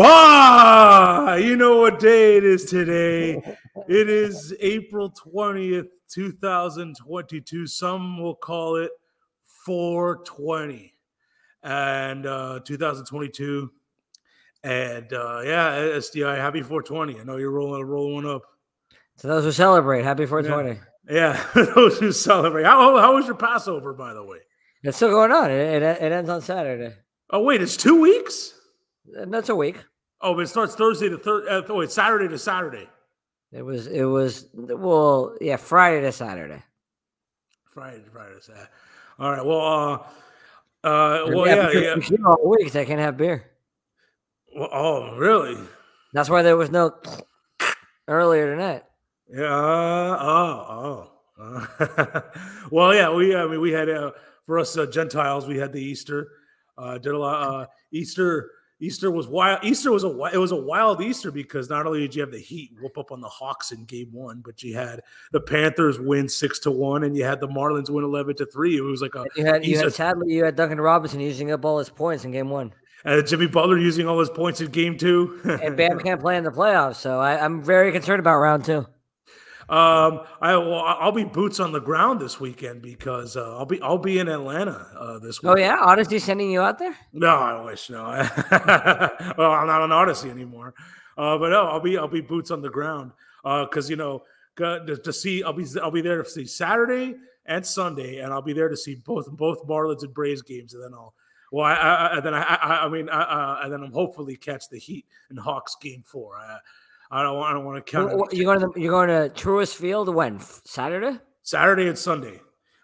Ah, you know what day it is today. It is April 20th, 2022. Some will call it 420 and uh 2022. And uh yeah, SDI, happy 420. I know you're rolling rolling one up. To those who celebrate, happy 420. Yeah, those who celebrate. How, how was your Passover, by the way? It's still going on. It, it, it ends on Saturday. Oh, wait, it's two weeks? And That's a week. Oh, but it starts Thursday to third. Uh, wait, Saturday to Saturday. It was it was well, yeah, Friday to Saturday. Friday to Friday to Saturday. All right. Well, uh, uh, well, yeah, yeah, yeah. because, you know, all weeks I can't have beer. Well, oh, really? That's why there was no earlier tonight. Yeah. Oh, oh. Uh, well, yeah. We, I mean, we had uh, for us uh, Gentiles, we had the Easter. Uh, did a lot. Uh, Easter. Easter was wild. Easter was a it was a wild Easter because not only did you have the Heat whoop up on the Hawks in Game One, but you had the Panthers win six to one, and you had the Marlins win eleven to three. It was like a You had you had sadly you had Duncan Robinson using up all his points in game one. and Jimmy Butler using all his points in Game Two. And Bam can't play in the playoffs, so I, I'm very concerned about round two. Um, I well, I'll be boots on the ground this weekend because uh, I'll be I'll be in Atlanta uh, this week. Oh yeah, Odyssey sending you out there? No, I wish no. well, I'm not on Odyssey anymore. Uh, but no, I'll be I'll be boots on the ground because you know to, to see I'll be I'll be there to see Saturday and Sunday, and I'll be there to see both both Marlins and Braves games, and then I'll. Well, I, I, I then I, I, I mean, I, uh, and then I'm hopefully catch the Heat and Hawks game four. I, don't, want- I don't want to count. Wh- You're going to the, you're going to Truist Field when Saturday? Saturday and Sunday.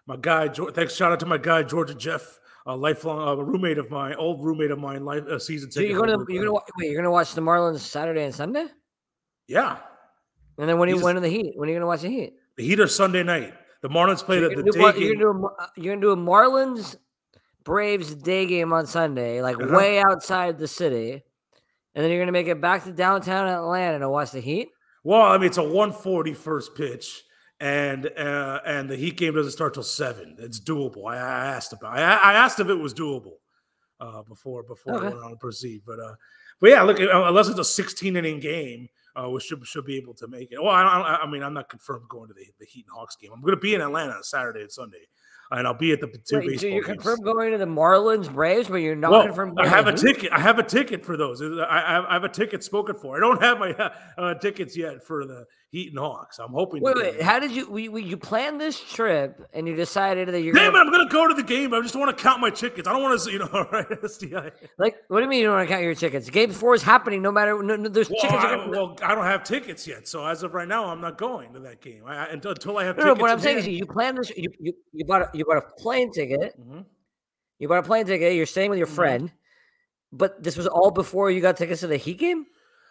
My guy, thanks. Shout out to my guy Georgia Jeff, a lifelong uh, roommate of mine, old roommate of mine, life uh, season So ticket. you're going to you're going to wait. You're going to watch the Marlins Saturday and Sunday, yeah. and then when you He's- when are the Heat? When are you going to watch the Heat? The Heat are Sunday night. The Marlins play You're the, the day game. gonna do a uh, you're gonna do a Marlins Braves day game on Sunday, like Uh-huh. way outside the city, and then you're gonna make it back to downtown Atlanta to watch the Heat. Well, I mean, it's a 140 first pitch, and uh, and the Heat game doesn't start till seven. It's doable. I, I asked about. I, I asked if it was doable uh, before before Okay. I went on to proceed. But uh, but yeah, look, uh, unless it's a 16 inning game, uh, we should should be able to make it. Well, I, I, I mean, I'm not confirmed going to the, the Heat and Hawks game. I'm going to be in Atlanta Saturday and Sunday, and I'll be at the two Wait, so baseball you're games. confirmed going to the Marlins Braves, but you're not Well, confirmed. I have a ticket. I have a ticket for those. I, I, I have a ticket spoken for. I don't have my uh, tickets yet for the Heat and Hawks. I'm hoping. Wait, wait. How did you we, we you planned this trip and you decided that you're Damn it! gonna, I'm gonna go to the game. I just want to count my tickets. I don't want to, you know, all right, SDI. like? What do you mean you don't want to count your tickets? Game four is happening no matter. No, no, there's Well. Are I, gonna, well, I don't have tickets yet, so as of right now, I'm not going to that game I, until, until I have no, no, tickets. what I'm in saying is you planned this. You, you you bought a, you bought a plane ticket. Mhm. You bought a plane ticket. You're staying with your Mhm. friend, but this was all before you got tickets to the Heat game.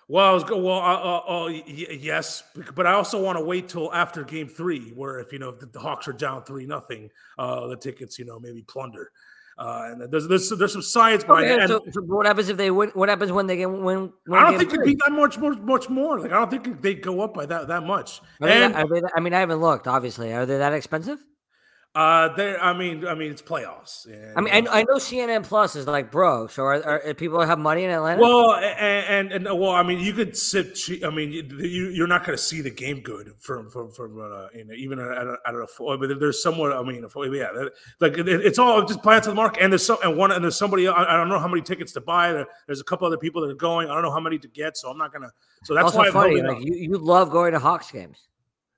Well, I was go. Well, uh, uh, uh, yes, but I also want to wait till after Game Three, where if you know if the, the Hawks are down three nothing, uh, the tickets, you know, maybe plunder. Uh, and there's, there's there's some science behind Okay, it. So, so what happens if they win? What happens when they get when? win I don't think it'd be that much more, much more. Like I don't think they go up by that that much. Are they, And that- they that- I mean, I haven't looked. Obviously, are they that expensive? Uh, they, I mean, I mean, it's playoffs. I mean, I, and- I know CNN Plus is like bro. So are, are, people have money in Atlanta? Well, and, and and well, I mean, you could sit. I mean, you, you you're not going to see the game good from from from uh, you know, even at a, at a full. But there's somewhat. I mean, yeah, that- like it, it's all just plans to the mark. And there's some and one and there's somebody. I, I don't know how many tickets to buy. There- There's a couple other people that are going. I don't know how many to get. So I'm not gonna. So that's also why I'm funny. Like you, you love going to Hawks games.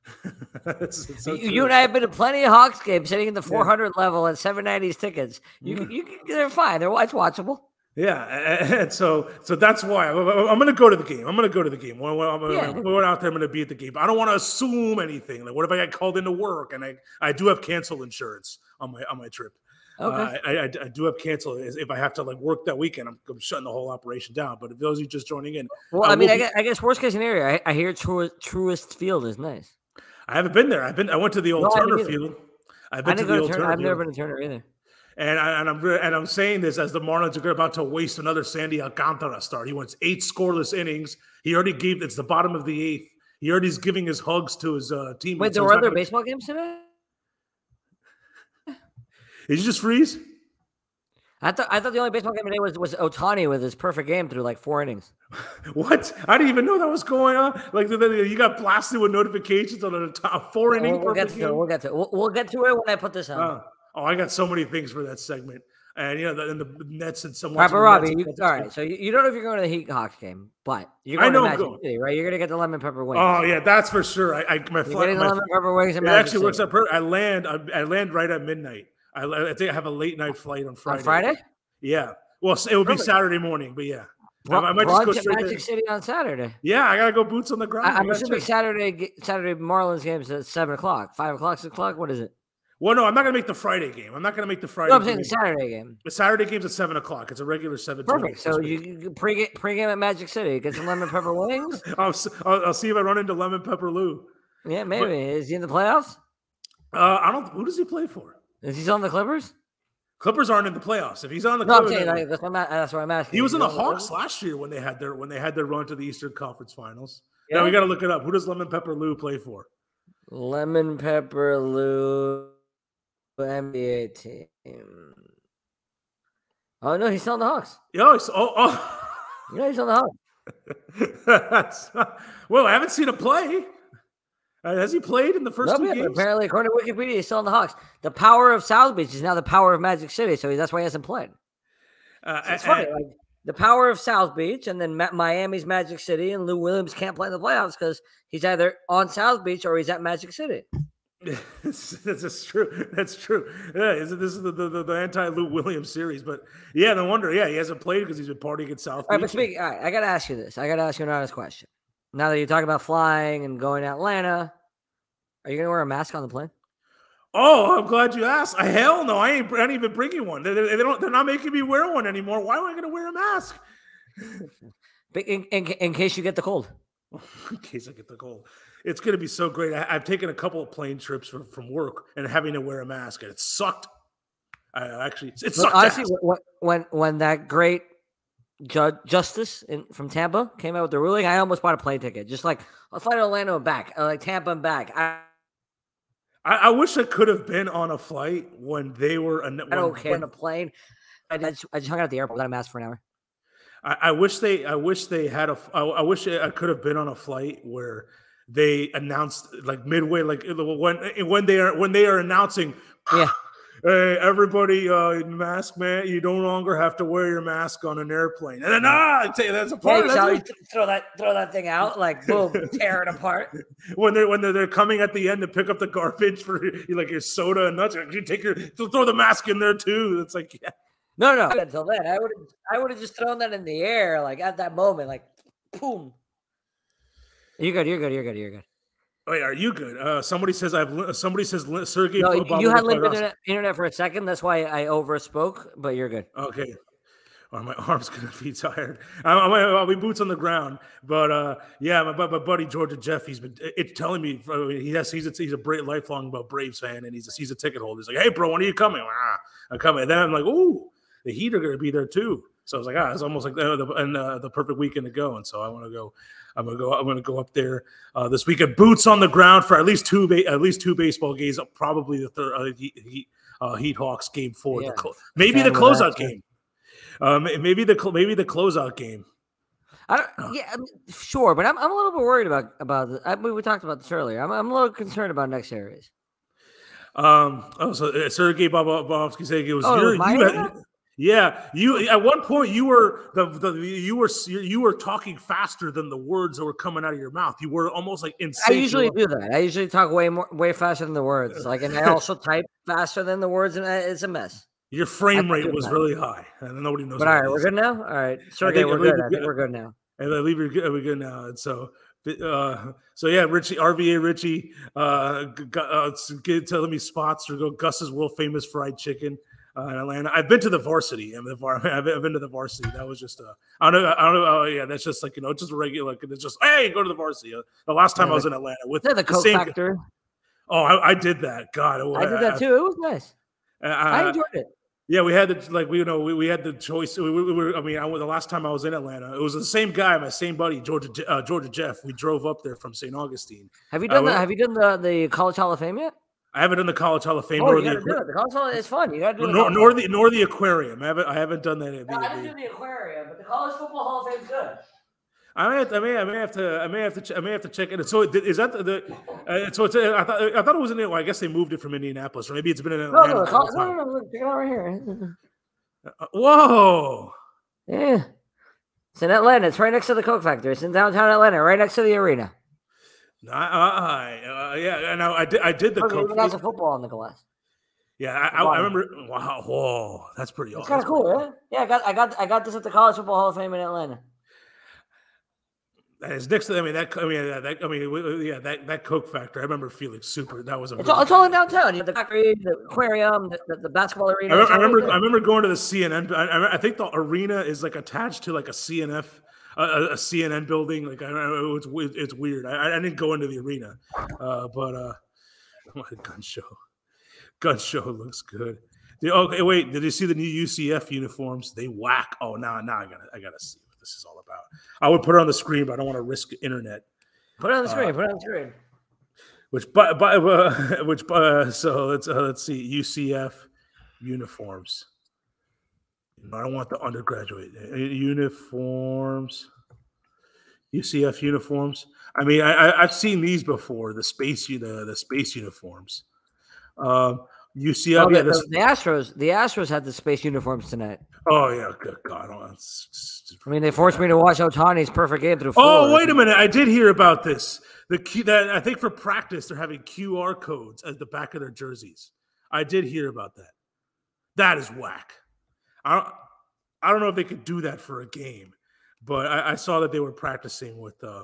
Up. It's- it's so you, you and I have been to plenty of Hawks games, sitting in the 400 level at 790s tickets. You, can you, can- they're fine. They're it's watchable. Yeah, and so so that's why I'm going to go to the game. I'm going to go to the game. When, when I'm, Yeah. when we're out there, I'm going to be at the game. I don't want to assume anything. Like, what if I get called into work and I I do have cancel insurance on my on my trip. Okay. Uh, I, I, I do have cancel if I have to like work that weekend. I'm, I'm shutting the whole operation down. But if those of you just joining in, well, I I mean, I be- guess, I guess worst case scenario, I, I hear Tru- Truist Field is nice. I haven't been there. I've been. I went to the old No, Turner. Field. I've been to the go old to Turner. Turner I've never been to Turner either. And, I, and I'm and I'm saying this as the Marlins are about to waste another Sandy Alcantara start. He went eight scoreless innings. He already gave. It's the bottom of the eighth. He already is giving his hugs to his uh, team. Wait, there were other baseball games today? Did you just freeze? I thought I thought the only baseball game today was was Ohtani with his perfect game through like four innings. what? I didn't even know that was going on. Like the, the, you got blasted with notifications on a top four inning. We'll, get to game? it. We'll get to it. We'll, we'll, get to it when I put this on. Uh, oh, I got so many things for that segment. And you know, the, and the Nets and someone. Right, but Robbie, you, all right. So you, you, don't know if you're going to the Heat Hawks game, but you're going I know to Magic City, right? You're going to get the lemon pepper wings. Oh yeah, that's for sure. I, I my flight. My, lemon pepper wings. It Magic actually City. works out perfect. I land. I, I, land right at midnight. I, I think I have a late night flight on Friday. On Friday? Yeah. Well, it will be Saturday morning, but yeah. Br- I, might just go straight Magic City on Saturday. Yeah, I gotta go boots on the ground. I, am assuming Saturday Saturday Marlins games at seven o'clock, five o'clock, six o'clock. What is it? Well, no, I'm not gonna make the Friday game. I'm not gonna make the Friday. No, I'm saying the Saturday game. The Saturday game's at seven o'clock. It's a regular seven. Perfect. So you, you pre pregame at Magic City, get some lemon pepper wings. I'll, I'll, I'll, see if I run into lemon pepper Lou. Yeah, maybe. But, is he in the playoffs? Uh, I don't. Who does he play for? Is he on the Clippers? Clippers aren't in the playoffs. If he's on the no, Clippers, saying, like, that's, what I'm, that's what I'm asking. He was in the Hawks last year when they had their when they had their run to the Eastern Conference Finals. Yeah, now we got to look it up. Who does Lemon Pepper Lou play for? Lemon Pepper Lou NBA team. Oh no, he's still on the Hawks. Yo, he's, oh, oh. you know he's on the Hawks. well, I haven't seen him play. Uh, has he played in the first two games? Apparently, according to Wikipedia, he's still on the Hawks. The power of South Beach is now the power of Magic City, so that's why he hasn't played. Uh, so it's funny, like the power of South Beach, and then Miami's Magic City, and Lou Williams can't play in the playoffs because he's either on South Beach or he's at Magic City. that's, true. That's true. Yeah, this is the, the, the anti Lou Williams series, but yeah, no wonder. Yeah, he hasn't played because he's been partying at South. Beach. All right, but speak. All right, I got to ask you this. I got to ask you an honest question. Now that you're talking about flying and going to Atlanta, are you going to wear a mask on the plane? Oh, I'm glad you asked. I, hell no, I ain't, I ain't even bringing one. They, they, don't. They're not making me wear one anymore. Why am I going to wear a mask? in, in, in case you get the cold. in case I get the cold, it's going to be so great. I, have taken a couple of plane trips from, from work and having to wear a mask, and it sucked. I actually, it sucked. Honestly, when, when when that great judge justice in, from Tampa came out with the ruling, I almost bought a plane ticket. Just like I'll fly to Orlando and back, uh, like Tampa and back. I, I, I, wish I could have been on a flight when they were. When, I don't care when, on a plane. I just, I just hung out at the airport. Got a mask for an hour. I, I wish they. I wish they had a. I, I wish I could have been on a flight where they announced like midway, like when when they are when they are announcing. Yeah hey, everybody, uh, mask man, you no longer have to wear your mask on an airplane. And then, ah, I tell you, that's a part. Hey, that's throw that throw that thing out, like boom, tear it apart. When they're when they're, they're coming at the end to pick up the garbage for like your soda and nuts, you take your throw the mask in there too. It's like, yeah. No, no. Until then, I would I would have just thrown that in the air, like at that moment, like boom. You're good. You're good. You're good. You're good. Wait, are you good? Uh, somebody says I've. Somebody says Sergey. No, you had limited internet, internet, for a second. That's why I overspoke. But you're good. Okay. Oh, my arm's gonna be tired. I'm, I'll be boots on the ground. But uh, yeah, my, my buddy Georgia Jeff, he's been it's telling me he has he's a, he's a great lifelong Braves fan, and he's a, he's a ticket holder. He's like, hey, bro, when are you coming? Ah, I'm coming. And then I'm like, ooh, the Heat are gonna be there too. So I was like, ah, it's almost like the, the, and, uh, the perfect weekend to go. And so I want to go. I'm gonna go. I'm gonna go up there uh, this weekend. Boots on the ground for at least two. Ba- at least two baseball games. Probably the third. Uh, heat, uh, heat Hawks game four. Yeah. The cl- maybe the closeout game. Um, maybe the cl- maybe the closeout game. I don't, uh. yeah, sure, but I'm, I'm a little bit worried about about. I mean, we talked about this earlier. I'm, I'm a little concerned about next series. Um. Oh, so uh, Sergey Bobrovsky said it was oh, your, you had, yeah, you at one point you were the, the you were you were talking faster than the words that were coming out of your mouth. You were almost like insane. I usually do that. I usually talk way more way faster than the words. Like, and I also type faster than the words, and it's a mess. Your frame rate was that. really high, and nobody knows. But all right, we're good now. All right, Sergey, we're good. Think we're good now. And I leave you we're good now. And so, uh, so yeah, Richie RVA Richie, uh, uh, telling me spots or go Gus's world famous fried chicken uh, in Atlanta. I've been to the varsity. I mean, I've been to the varsity. That was just a, I don't know. I don't know. Oh, yeah, that's just like you know, just regular. Like, it's just hey, go to the varsity. Uh, the last time yeah, I was in Atlanta with the, the Coke same, Factor. Oh, I, I, did that. God, it, I did that too. It was nice. Uh, I enjoyed it. Yeah, we had the like we you know we, we had the choice. We, we, we were I mean, I, the last time I was in Atlanta, it was the same guy, my same buddy, Georgia uh, Georgia Jeff. We drove up there from St. Augustine. Have you done uh, the Have you done the the College Hall of Fame yet? I haven't done the College Hall of Fame. Oh, nor the, the College Hall is fun. You got to do nor, nor the nor the aquarium. I haven't I haven't done that. No, I didn't do the aquarium, but the College Football Hall of Fame is good. I may, have to, I may, I may have to, I may have to, I may have to check it. So is that the? the uh, so it's, uh, I thought, I thought it was in. Well, I guess they moved it from Indianapolis, or maybe it's been in Atlanta. No, no, no, no, check it out right here. Uh, whoa! Yeah, it's in Atlanta. It's right next to the Coke Factory. It's in downtown Atlanta, right next to the arena. I, uh, yeah, I know. I did. I did the Coke. Has a football on the glass. Yeah, I, I, I, remember. Wow, whoa, that's pretty. Awesome. Kind of cool, right? Yeah, I got, I got, I got this at the College Football Hall of Fame in Atlanta. It's next to. I mean that. I mean that. I mean yeah. That that Coke factory. I remember feeling super. That was a. It's, all, it's all in downtown. You have the factory, the aquarium, the, the, the basketball arena. I, I remember. I remember going to the CNN. I, I, think the arena is like attached to like a CNF, a, a CNN building. Like I, don't know, it's it's weird. I, I didn't go into the arena, uh, but uh, gun show, gun show looks good. Okay, wait. Did you see the new UCF uniforms? They whack. Oh, now now I gotta I gotta see what this is all about. I would put it on the screen, but I don't want to risk internet. Put it on the screen. Uh, put it on the screen. Which, but, but uh, which, uh, so let's uh, let's see UCF uniforms. I don't want the undergraduate uh, uniforms. UCF uniforms. I mean, I, I have seen these before. The space, the the space uniforms. Um, UCF. Oh, yeah, the, the, Astros. The Astros had the space uniforms tonight. Oh yeah, good God! I mean, they forced me to watch Ohtani's perfect game through. Oh wait a minute! I did hear about this. The key that I think for practice they're having QR codes at the back of their jerseys. I did hear about that. That is whack. I don't. I don't know if they could do that for a game, but I, I saw that they were practicing with uh,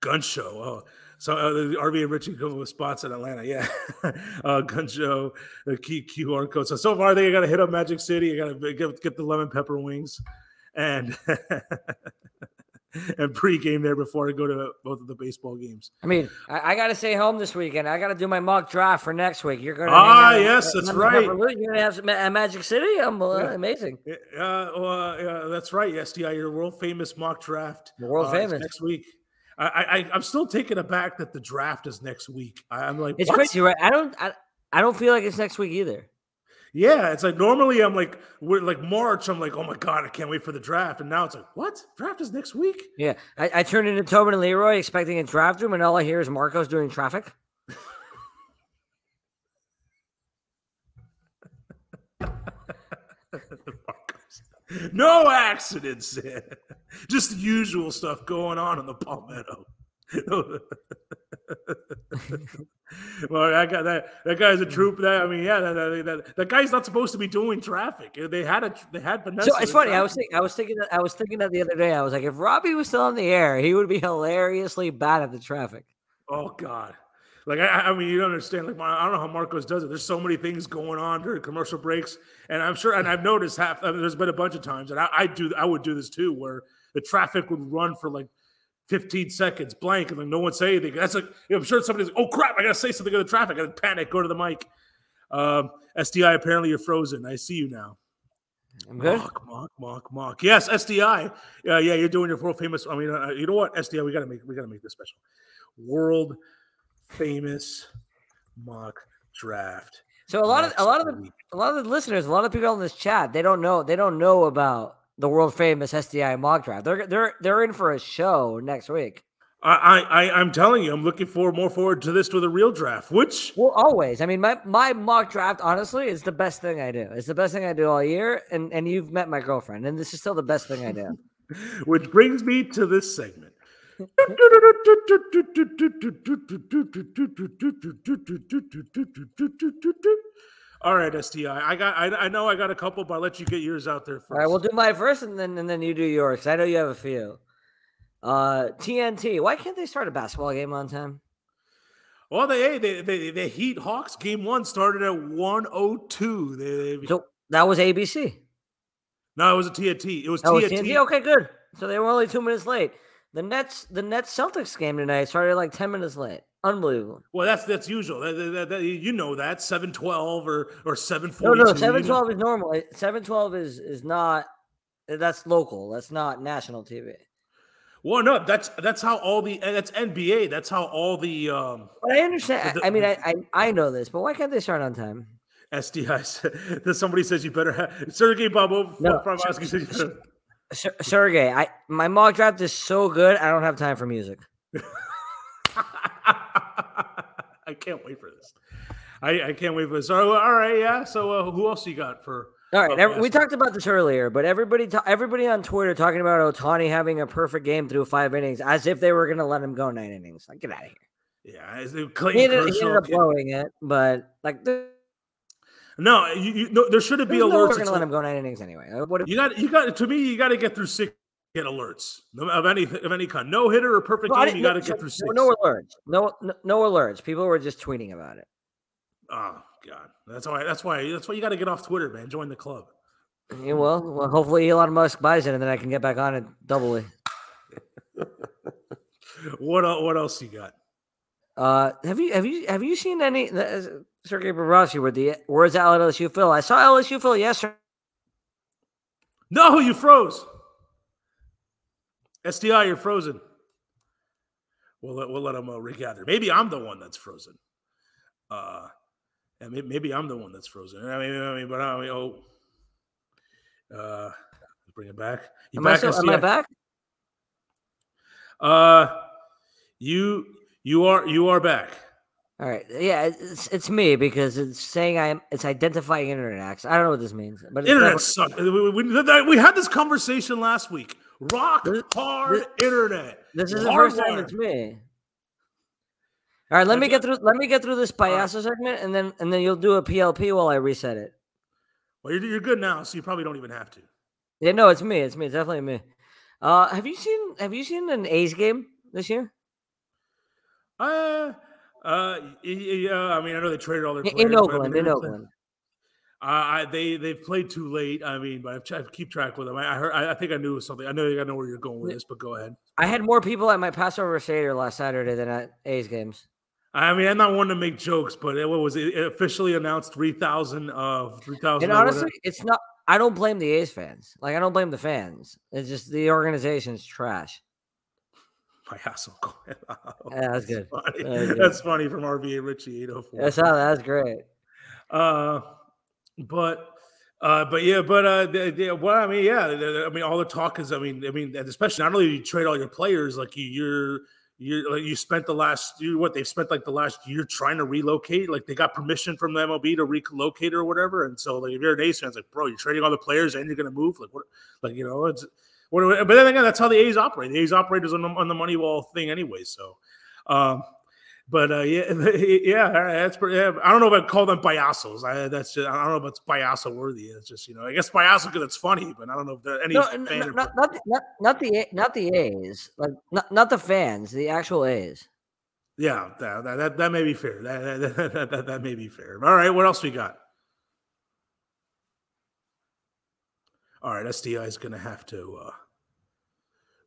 gun show. Oh, so uh, the RVA Richie come with spots in Atlanta. Yeah. uh, gun show, the key QR code. So, so far they got to hit up Magic City. You got to get, get the lemon pepper wings and and pregame there before I go to both of the baseball games. I mean, I, I got to stay home this weekend. I got to do my mock draft for next week. You're going to ah yes, that's right. You're going to have some, Magic City. I'm uh, yeah. amazing. Uh, well, yeah, that's right. Yes, yeah, your world famous mock draft. The world uh, famous next week. I, I am still taken aback that the draft is next week. I, am like, it's what? crazy, right? I don't I, I don't feel like it's next week either. Yeah, it's like normally I'm like we're like March. I'm like, oh my god, I can't wait for the draft. And now it's like, what? Draft is next week? Yeah, I, I turned into Tobin and Leroy expecting a draft room, and all I hear is Marcos doing traffic. no accidents. Just the usual stuff going on in the Palmetto. well, that guy, that, that guy's a troop. That I mean, yeah, that, that, that, that, guy's not supposed to be doing traffic. They had a they had Vanessa. So it's funny. Traffic. I was thinking, I was thinking, that, I was thinking that the other day. I was like, if Robbie was still on the air, he would be hilariously bad at the traffic. Oh God. Like I, I mean, you don't understand. Like I don't know how Marcos does it. There's so many things going on during commercial breaks, and I'm sure, and I've noticed half. I mean, there's been a bunch of times, and I, I do, I would do this too, where the traffic would run for like 15 seconds blank, and then no one say anything. That's like I'm sure somebody's, oh crap, I gotta say something to the traffic. I gotta panic, go to the mic. Um, SDI, apparently you're frozen. I see you now. Good. Mock, mock, mock, mock. Yes, SDI. Uh, yeah, you're doing your world famous. I mean, uh, you know what, SDI, we gotta make we gotta make this special. World famous mock draft. So a lot of a lot of the a lot of the listeners, a lot of people on this chat, they don't know they don't know about the world famous SDI mock draft. They're they're they're in for a show next week. I, I I'm telling you, I'm looking forward more forward to this to the real draft. Which well, always. I mean, my my mock draft, honestly, is the best thing I do. It's the best thing I do all year. And and you've met my girlfriend, and this is still the best thing I do. which brings me to this segment. All right, SDI. I got. I, I know I got a couple, but I'll let you get yours out there first. All right, we'll do my first, and then and then you do yours. I know you have a few. Uh, TNT. Why can't they start a basketball game on time? Well, they they they, they Heat Hawks game one started at one oh two. They, so that was ABC. No, it was a TNT. It was, TNT. was TNT. Okay, good. So they were only two minutes late. The Nets, the Nets Celtics game tonight started like ten minutes late. Unbelievable. Well, that's that's usual. That, that, that, you know that seven twelve or or seven forty. No, no, seven twelve is normal. Seven twelve is is not. That's local. That's not national TV. Well, no, that's that's how all the that's NBA. That's how all the. um But I understand. The, I mean, I, I I know this, but why can't they start on time? SDI. That somebody says you better have Sergey Babo no, from. Sergey, I my mock draft is so good. I don't have time for music. I can't wait for this. I, I can't wait for this. So, all right, yeah. So, uh, who else you got for? All right, every, we talked about this earlier, but everybody, ta- everybody on Twitter talking about Ohtani having a perfect game through five innings, as if they were going to let him go nine innings. Like, get out of here. Yeah, Clayton he ended, he ended up blowing it, but like, the, no, you, you no, there shouldn't be alerts. No, we're going to let him go nine innings anyway. Uh, what if, you got, you got to me, you got to get through six get alerts of any of any kind. No hitter or perfect game, you got to get through six. No, no alerts. No, no, no alerts. People were just tweeting about it. Oh God, that's why. That's why. That's why you got to get off Twitter, man. Join the club. Yeah, well, well, hopefully Elon Musk buys it, and then I can get back on it doubly. what What else you got? Uh, have you have you have you seen any uh, Sergey Bobrovsky with the words out LSU Phil? I saw LSU Phil yesterday. No, you froze. SDI, you're frozen. We'll let, we'll let them uh, regather. Maybe I'm the one that's frozen. Uh, and maybe, maybe I'm the one that's frozen. I mean, I mean, but I mean, oh, uh, bring it back. You am, back, I still, am I back? Uh, you you are you are back. All right. Yeah, it's it's me because it's saying I'm it's identifying internet access. I don't know what this means, but internet sucks. We, we, we, had this conversation last week. Rock this, hard this, internet. This is the first time it's me. All right, let me get through. Let me get through this payaso right. segment, and then and then you'll do a PLP while I reset it. Well, you're, you're good now, so you probably don't even have to. Yeah, no, it's me. It's me. It's definitely me. Uh, have you seen Have you seen an A's game this year? Uh, uh, yeah. I mean, I know they traded all their players, in Oakland. In Oakland. Uh, I they they've played too late. I mean, but I keep track with them. I, I heard. I, I, think I knew something. I know. I know where you're going with this, but go ahead. I had more people at my Passover Seder last Saturday than at A's games. I mean, I'm not one to make jokes, but it, what was it, it officially announced? Three thousand of uh, three thousand. And honestly, it's not. I don't blame the A's fans. Like I don't blame the fans. It's just the organization's trash. My asshole. yeah, that's good. Funny. That good. That's funny from RVA Richie 804. That's how that's great. Uh but uh, but yeah, but uh, well, I mean, yeah, I mean, all the talk is, I mean, I mean, especially not only you trade all your players, like you, you're, you like you spent the last you what they've spent like the last year trying to relocate. Like they got permission from the MLB to relocate or whatever. And so like if you're an A's fan, it's like, bro, you're trading all the players and you're gonna move. Like what like you know, it's what but then again, that's how the A's operate. The A's operate is on the on the Moneyball thing anyway. So um but uh, yeah, yeah, that's pretty. Yeah, I don't know if I call them payasos. I that's just, I don't know if it's payaso worthy. It's just you know, I guess payaso because it's funny, but I don't know if there any. No, not, not, not, not, not the not the A's, like not, not the fans, the actual A's. Yeah, that that, that may be fair. That that, that that, that may be fair. All right, what else we got? All right, SDI is going to have to uh,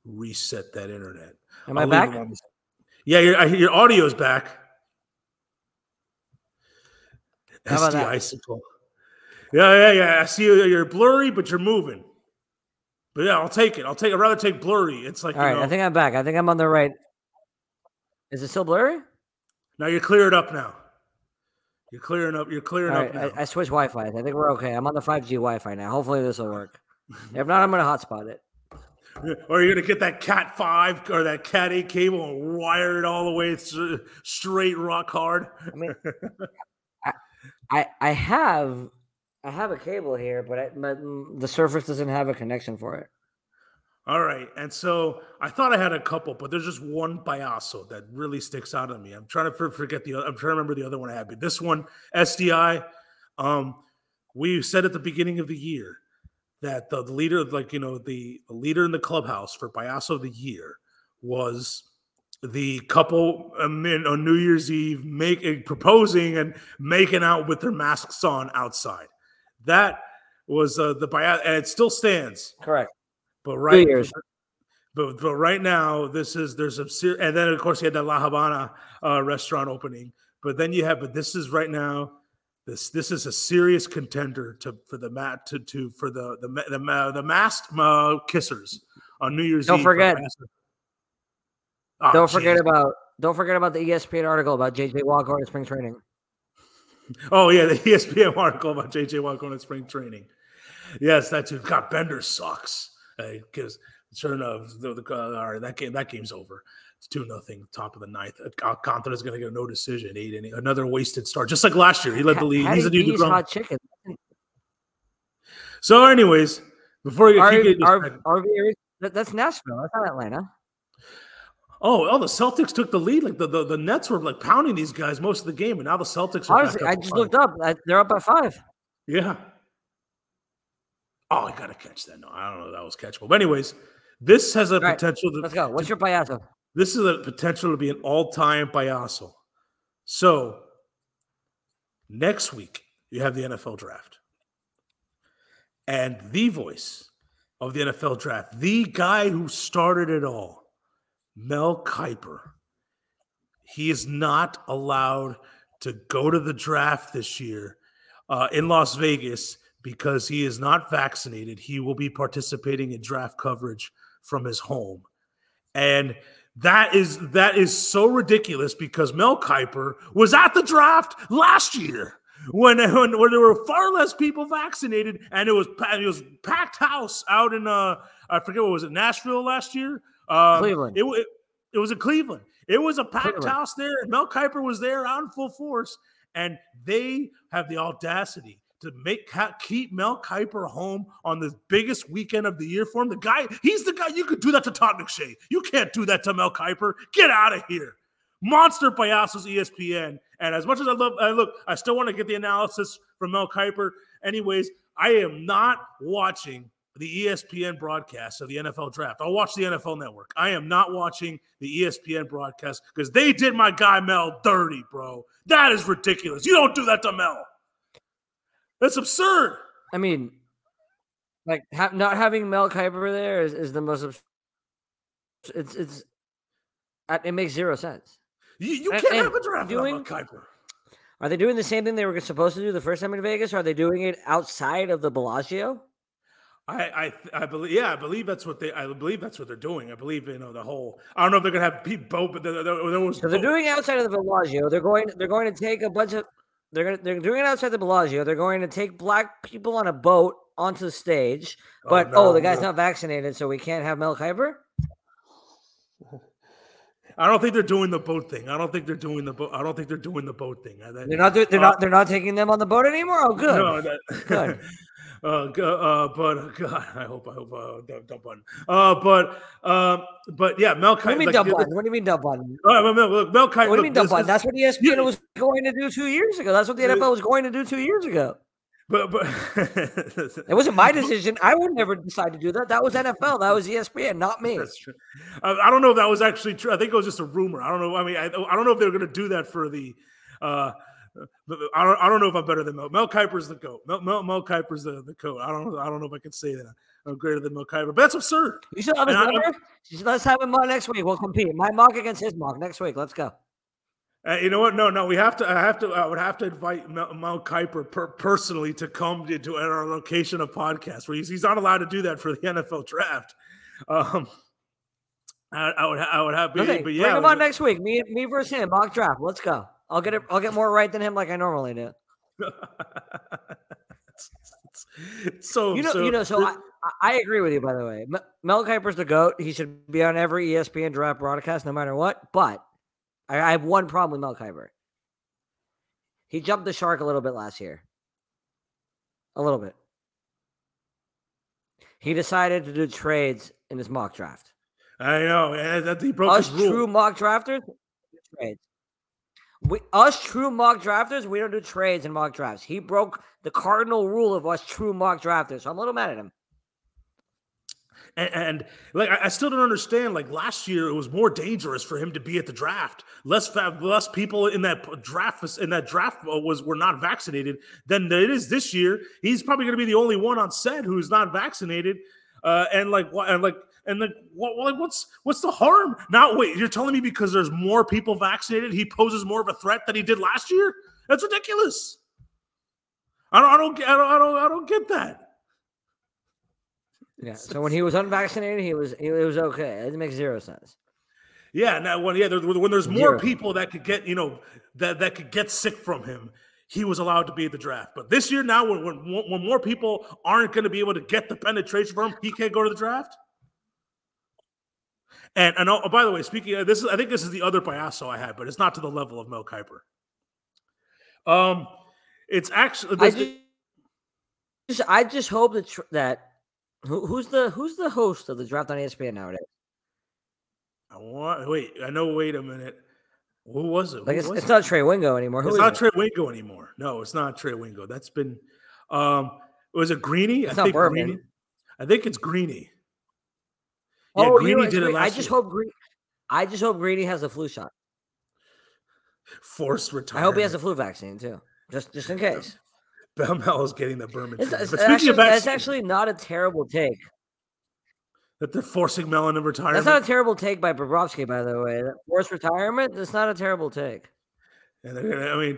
reset that internet. Am I'll I back? Yeah, your your audio's back. How about that? Icicle. Yeah, yeah, yeah. I see you. You're blurry, but you're moving. But yeah, I'll take it. I'll take. I'd rather take blurry. It's like. All right, know, I think I'm back. I think I'm on the right. Is it still blurry? Now you're cleared up. Now you're clearing up. You're clearing up. I, I switched Wi-Fi. I think we're okay. I'm on the 5G Wi-Fi now. Hopefully this will work. if not, I'm gonna hotspot it. Or you're gonna get that Cat Five or that Cat Eight cable and wire it all the way straight rock hard. I mean, I, I, I have I have a cable here, but, I, but the Surface doesn't have a connection for it. All right, and so I thought I had a couple, but there's just one Payaso that really sticks out on me. I'm trying to forget the. Other. I'm trying to remember the other one I had, but this one SDI. Um, we said at the beginning of the year that the, leader, like you know, the, the leader in the clubhouse for Payaso of the year was the couple um, on New Year's Eve making proposing and making out with their masks on outside. That was uh, the Payaso, and it still stands. Correct. But right, but but right now, this is there's a ser- and then of course you had that La Habana uh, restaurant opening. But then you have, but this is right now this this is a serious contender to for the mat to to for the the the the, the masked uh, kissers on New Year's don't Eve. Forget, Oh, don't geez. forget about don't forget about the ESPN article about JJ Watt going to spring training. Oh yeah, the ESPN article about JJ Watt going to spring training. Yes, that's who got Bender sucks because sure enough, the, the, uh, all right, that game that game's over. It's two nothing, top of the ninth. Alcantara's going to get no decision. Eight inning, another wasted start, just like last year. He led the lead. He's a dude. Hot chicken. So, anyways, before you keep getting RV, that's Nashville. That's not Atlanta. Oh, oh, the Celtics took the lead. Like the, the, the Nets were like pounding these guys most of the game, and now the Celtics are. Honestly, I just five. looked up. Uh, they're up by five. Yeah. Oh, I gotta catch that. No, I don't know if that was catchable. But anyways, this has a right, potential. To, let's go. What's to, your payaso? This is a potential to be an all-time payaso. So next week you have the NFL draft, and the voice of the NFL draft, the guy who started it all Mel Kiper. He is not allowed to go to the draft this year uh, in Las Vegas because he is not vaccinated. He will be participating in draft coverage from his home. And that is that is so ridiculous because Mel Kiper was at the draft last year when, when, when there were far less people vaccinated and it was it was packed house out in uh I forget what was it Nashville last year um, Cleveland. It, it, it, was in Cleveland. It was a packed Cleveland. house there. Mel Kiper was there on full force, and they have the audacity to make keep Mel Kiper home on the biggest weekend of the year for him. The guy, he's the guy. You could do that to Todd McShay. You can't do that to Mel Kiper. Get out of here. Monster Payasos ESPN. And as much as I love, I look, I still want to get the analysis from Mel Kiper. Anyways, I am not watching the ESPN broadcast of the NFL draft. I'll watch the NFL network. I am not watching the ESPN broadcast because they did my guy Mel dirty, bro. That is ridiculous. You don't do that to Mel. That's absurd. I mean, like ha- not having Mel Kiper there is, is the most. Abs- it's it's it makes zero sense. You, you can't and, have a draft doing, Mel Kiper. Are they doing the same thing they were supposed to do the first time in Vegas? Or are they doing it outside of the Bellagio? I, I I believe yeah I believe that's what they I believe that's what they're doing I believe you know the whole I don't know if they're gonna have Pete Boat but there, there, there was so they're doing outside of the Bellagio they're going they're going to take a bunch of they're gonna they're doing it outside the Bellagio they're going to take black people on a boat onto the stage oh, but oh, no, oh the guy's no. not vaccinated so we can't have Mel Kiper. I don't think they're doing the boat thing. I don't think they're doing the boat. I don't think they're doing the boat thing. They're not. They're uh, not. They're not taking them on the boat anymore. Oh, good. No, that, good. Uh, uh, but God, I hope I hope uh, dump, dump button. Uh, but uh, but yeah, Mel. What do you mean like, dump button? What do you mean dump button? Uh, Mel, look, Mel What do you mean dump button? That's what ESPN yeah. was going to do two years ago. That's what the NFL was going to do two years ago. But but it wasn't my decision. I would never decide to do that. That was NFL. That was ESPN, not me. That's true. I, I don't know if that was actually true. I think it was just a rumor. I don't know. I mean, I, I don't know if they were going to do that for the. Uh, I don't, I don't know if I'm better than Mel. Mel Kiper's the goat. Mel, Mel, Mel Kiper's the, the goat. I don't I don't know if I can say that. I'm greater than Mel Kiper, but that's absurd. You should have number. Let's have him on next week. We'll compete. My mock against his mock next week. Let's go. Uh, you know what? No, no. We have to. I have to. I would have to invite Mel, Mel Kiper per, personally to come to, to our location of podcast where he's, he's not allowed to do that for the NFL draft. Um, I, I would. I would have. Okay, but yeah, bring him on next week. Me, me versus him. Mock draft. Let's go. I'll get it. I'll get more right than him, like I normally do. so you know, so, you know. So I, I agree with you. By the way, Mel Kiper's the goat. He should be on every ESPN draft broadcast, no matter what. But I, I have one problem with Mel Kiper. He jumped the shark a little bit last year. A little bit. He decided to do trades in his mock draft. I know. That he broke Us true mock drafters, trades. We, us true mock drafters, we don't do trades in mock drafts. He broke the cardinal rule of us true mock drafters. So I'm a little mad at him. And, and like I, still don't understand. Like last year, it was more dangerous for him to be at the draft. Less less people in that draft in that draft was were not vaccinated than it is this year. He's probably going to be the only one on set who's not vaccinated. Uh, and like and like and then what, like what's what's the harm? Now wait, you're telling me because there's more people vaccinated, he poses more of a threat than he did last year? That's ridiculous. I don't I don't I don't I don't, I don't get that. Yeah. So when he was unvaccinated, he was it was okay. It makes zero sense. Yeah, now when yeah, there, when there's more Zero. people that could get you know that that could get sick from him, he was allowed to be at the draft. But this year now, when when, when more people aren't going to be able to get the penetration from him, he can't go to the draft. And and oh, by the way, speaking of this, is I think this is the other Payaso I had, but it's not to the level of Mel Kiper. Um, it's actually. I just, I just hope that that who, who's the who's the host of the draft on ESPN nowadays. I want wait. I know. Wait a minute. Who was it? Like it's, it's not Trey Wingo anymore. Who it's not it? Trey Wingo anymore. No, it's not Trey Wingo. That's been. Um, was it Greeny? It's I think Greeny. I think it's Greeny. Yeah, oh, Greeny did it last I just year. hope Greeny. I just hope Greeny has a flu shot. Forced retirement. I hope he has a flu vaccine too, just just in case. Mel is getting the Berman. It's, it's, actually, that's actually not a terrible take that they're forcing Mellon to retirement. That's not a terrible take by Bobrovsky, by the way. Forced retirement. That's not a terrible take. And they're gonna. I mean,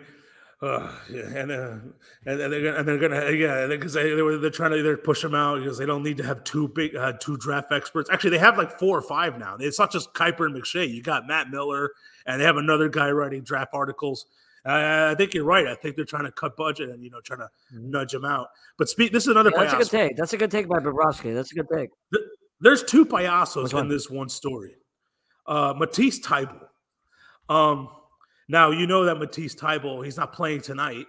uh, yeah, and, uh, and and they're gonna, and they're gonna yeah because they, they were they're trying to either push them out because they don't need to have two big uh, two draft experts. Actually, they have like four or five now. It's not just Kiper and McShay. You got Matt Miller, and they have another guy writing draft articles. I think you're right. I think they're trying to cut budget and you know trying to mm-hmm. nudge them out. But speak. This is another. Yeah, that's a good take. That's a good take by Bobrovsky. That's a good take. The, there's two Payasos in this one story. Uh, Matisse Thybulle. Um, now you know that Matisse Thybulle, he's not playing tonight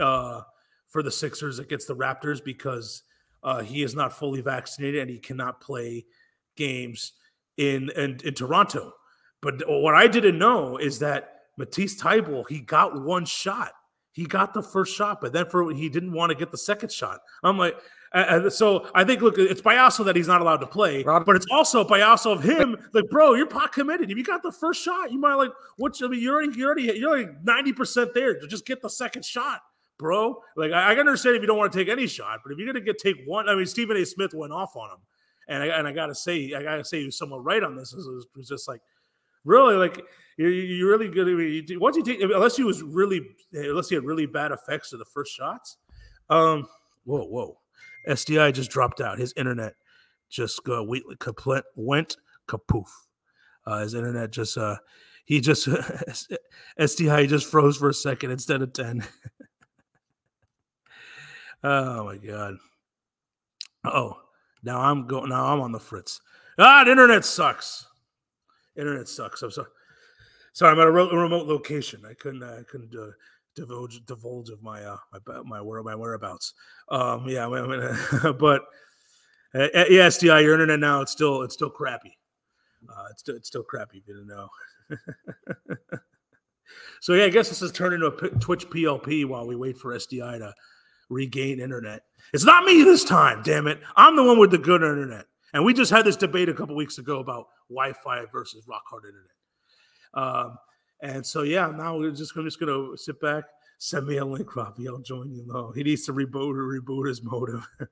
uh, for the Sixers against the Raptors because uh, he is not fully vaccinated and he cannot play games in, in in Toronto. But what I didn't know is that Matisse Thybulle, he got one shot. He got the first shot, but then for he didn't want to get the second shot. I'm like, uh, so I think, look, it's Payaso that he's not allowed to play, Rob, but it's also Payaso of him. Like, bro, you're pot committed. If you got the first shot, you might like what? I mean, you're already, you're already, you're like ninety percent there to just get the second shot, bro. Like, I, I can understand if you don't want to take any shot, but if you're gonna get take one, I mean, Stephen A. Smith went off on him, and I and I gotta say, I gotta say, he was somewhat right on this. It was, it was just like, really, like you're, you're really good. I mean, once you take, unless he was really, unless he had really bad effects to the first shots. Um, whoa, whoa SDI just dropped out. His internet just uh, went kapoof. Uh, his internet just uh, he just SDI just froze for a second instead of ten. oh my god. Oh, now I'm going. Now I'm on the fritz. Ah, the internet sucks. Internet sucks. I'm sorry. Sorry, I'm at a remote location. I couldn't. I couldn't uh, divulge divulge of my uh my my where my whereabouts. Um, yeah, I mean, but uh, yeah, SDI, your internet now it's still it's still crappy. Uh, it's still it's still crappy if you didn't know. so yeah, I guess this is turned into a Twitch PLP while we wait for SDI to regain internet. It's not me this time, damn it! I'm the one with the good internet. And we just had this debate a couple weeks ago about Wi-Fi versus rock hard internet. Um, and so, yeah, now we're just, I'm just going to sit back, send me a link, Robbie. I'll join you. Low. He needs to reboot or reboot his modem.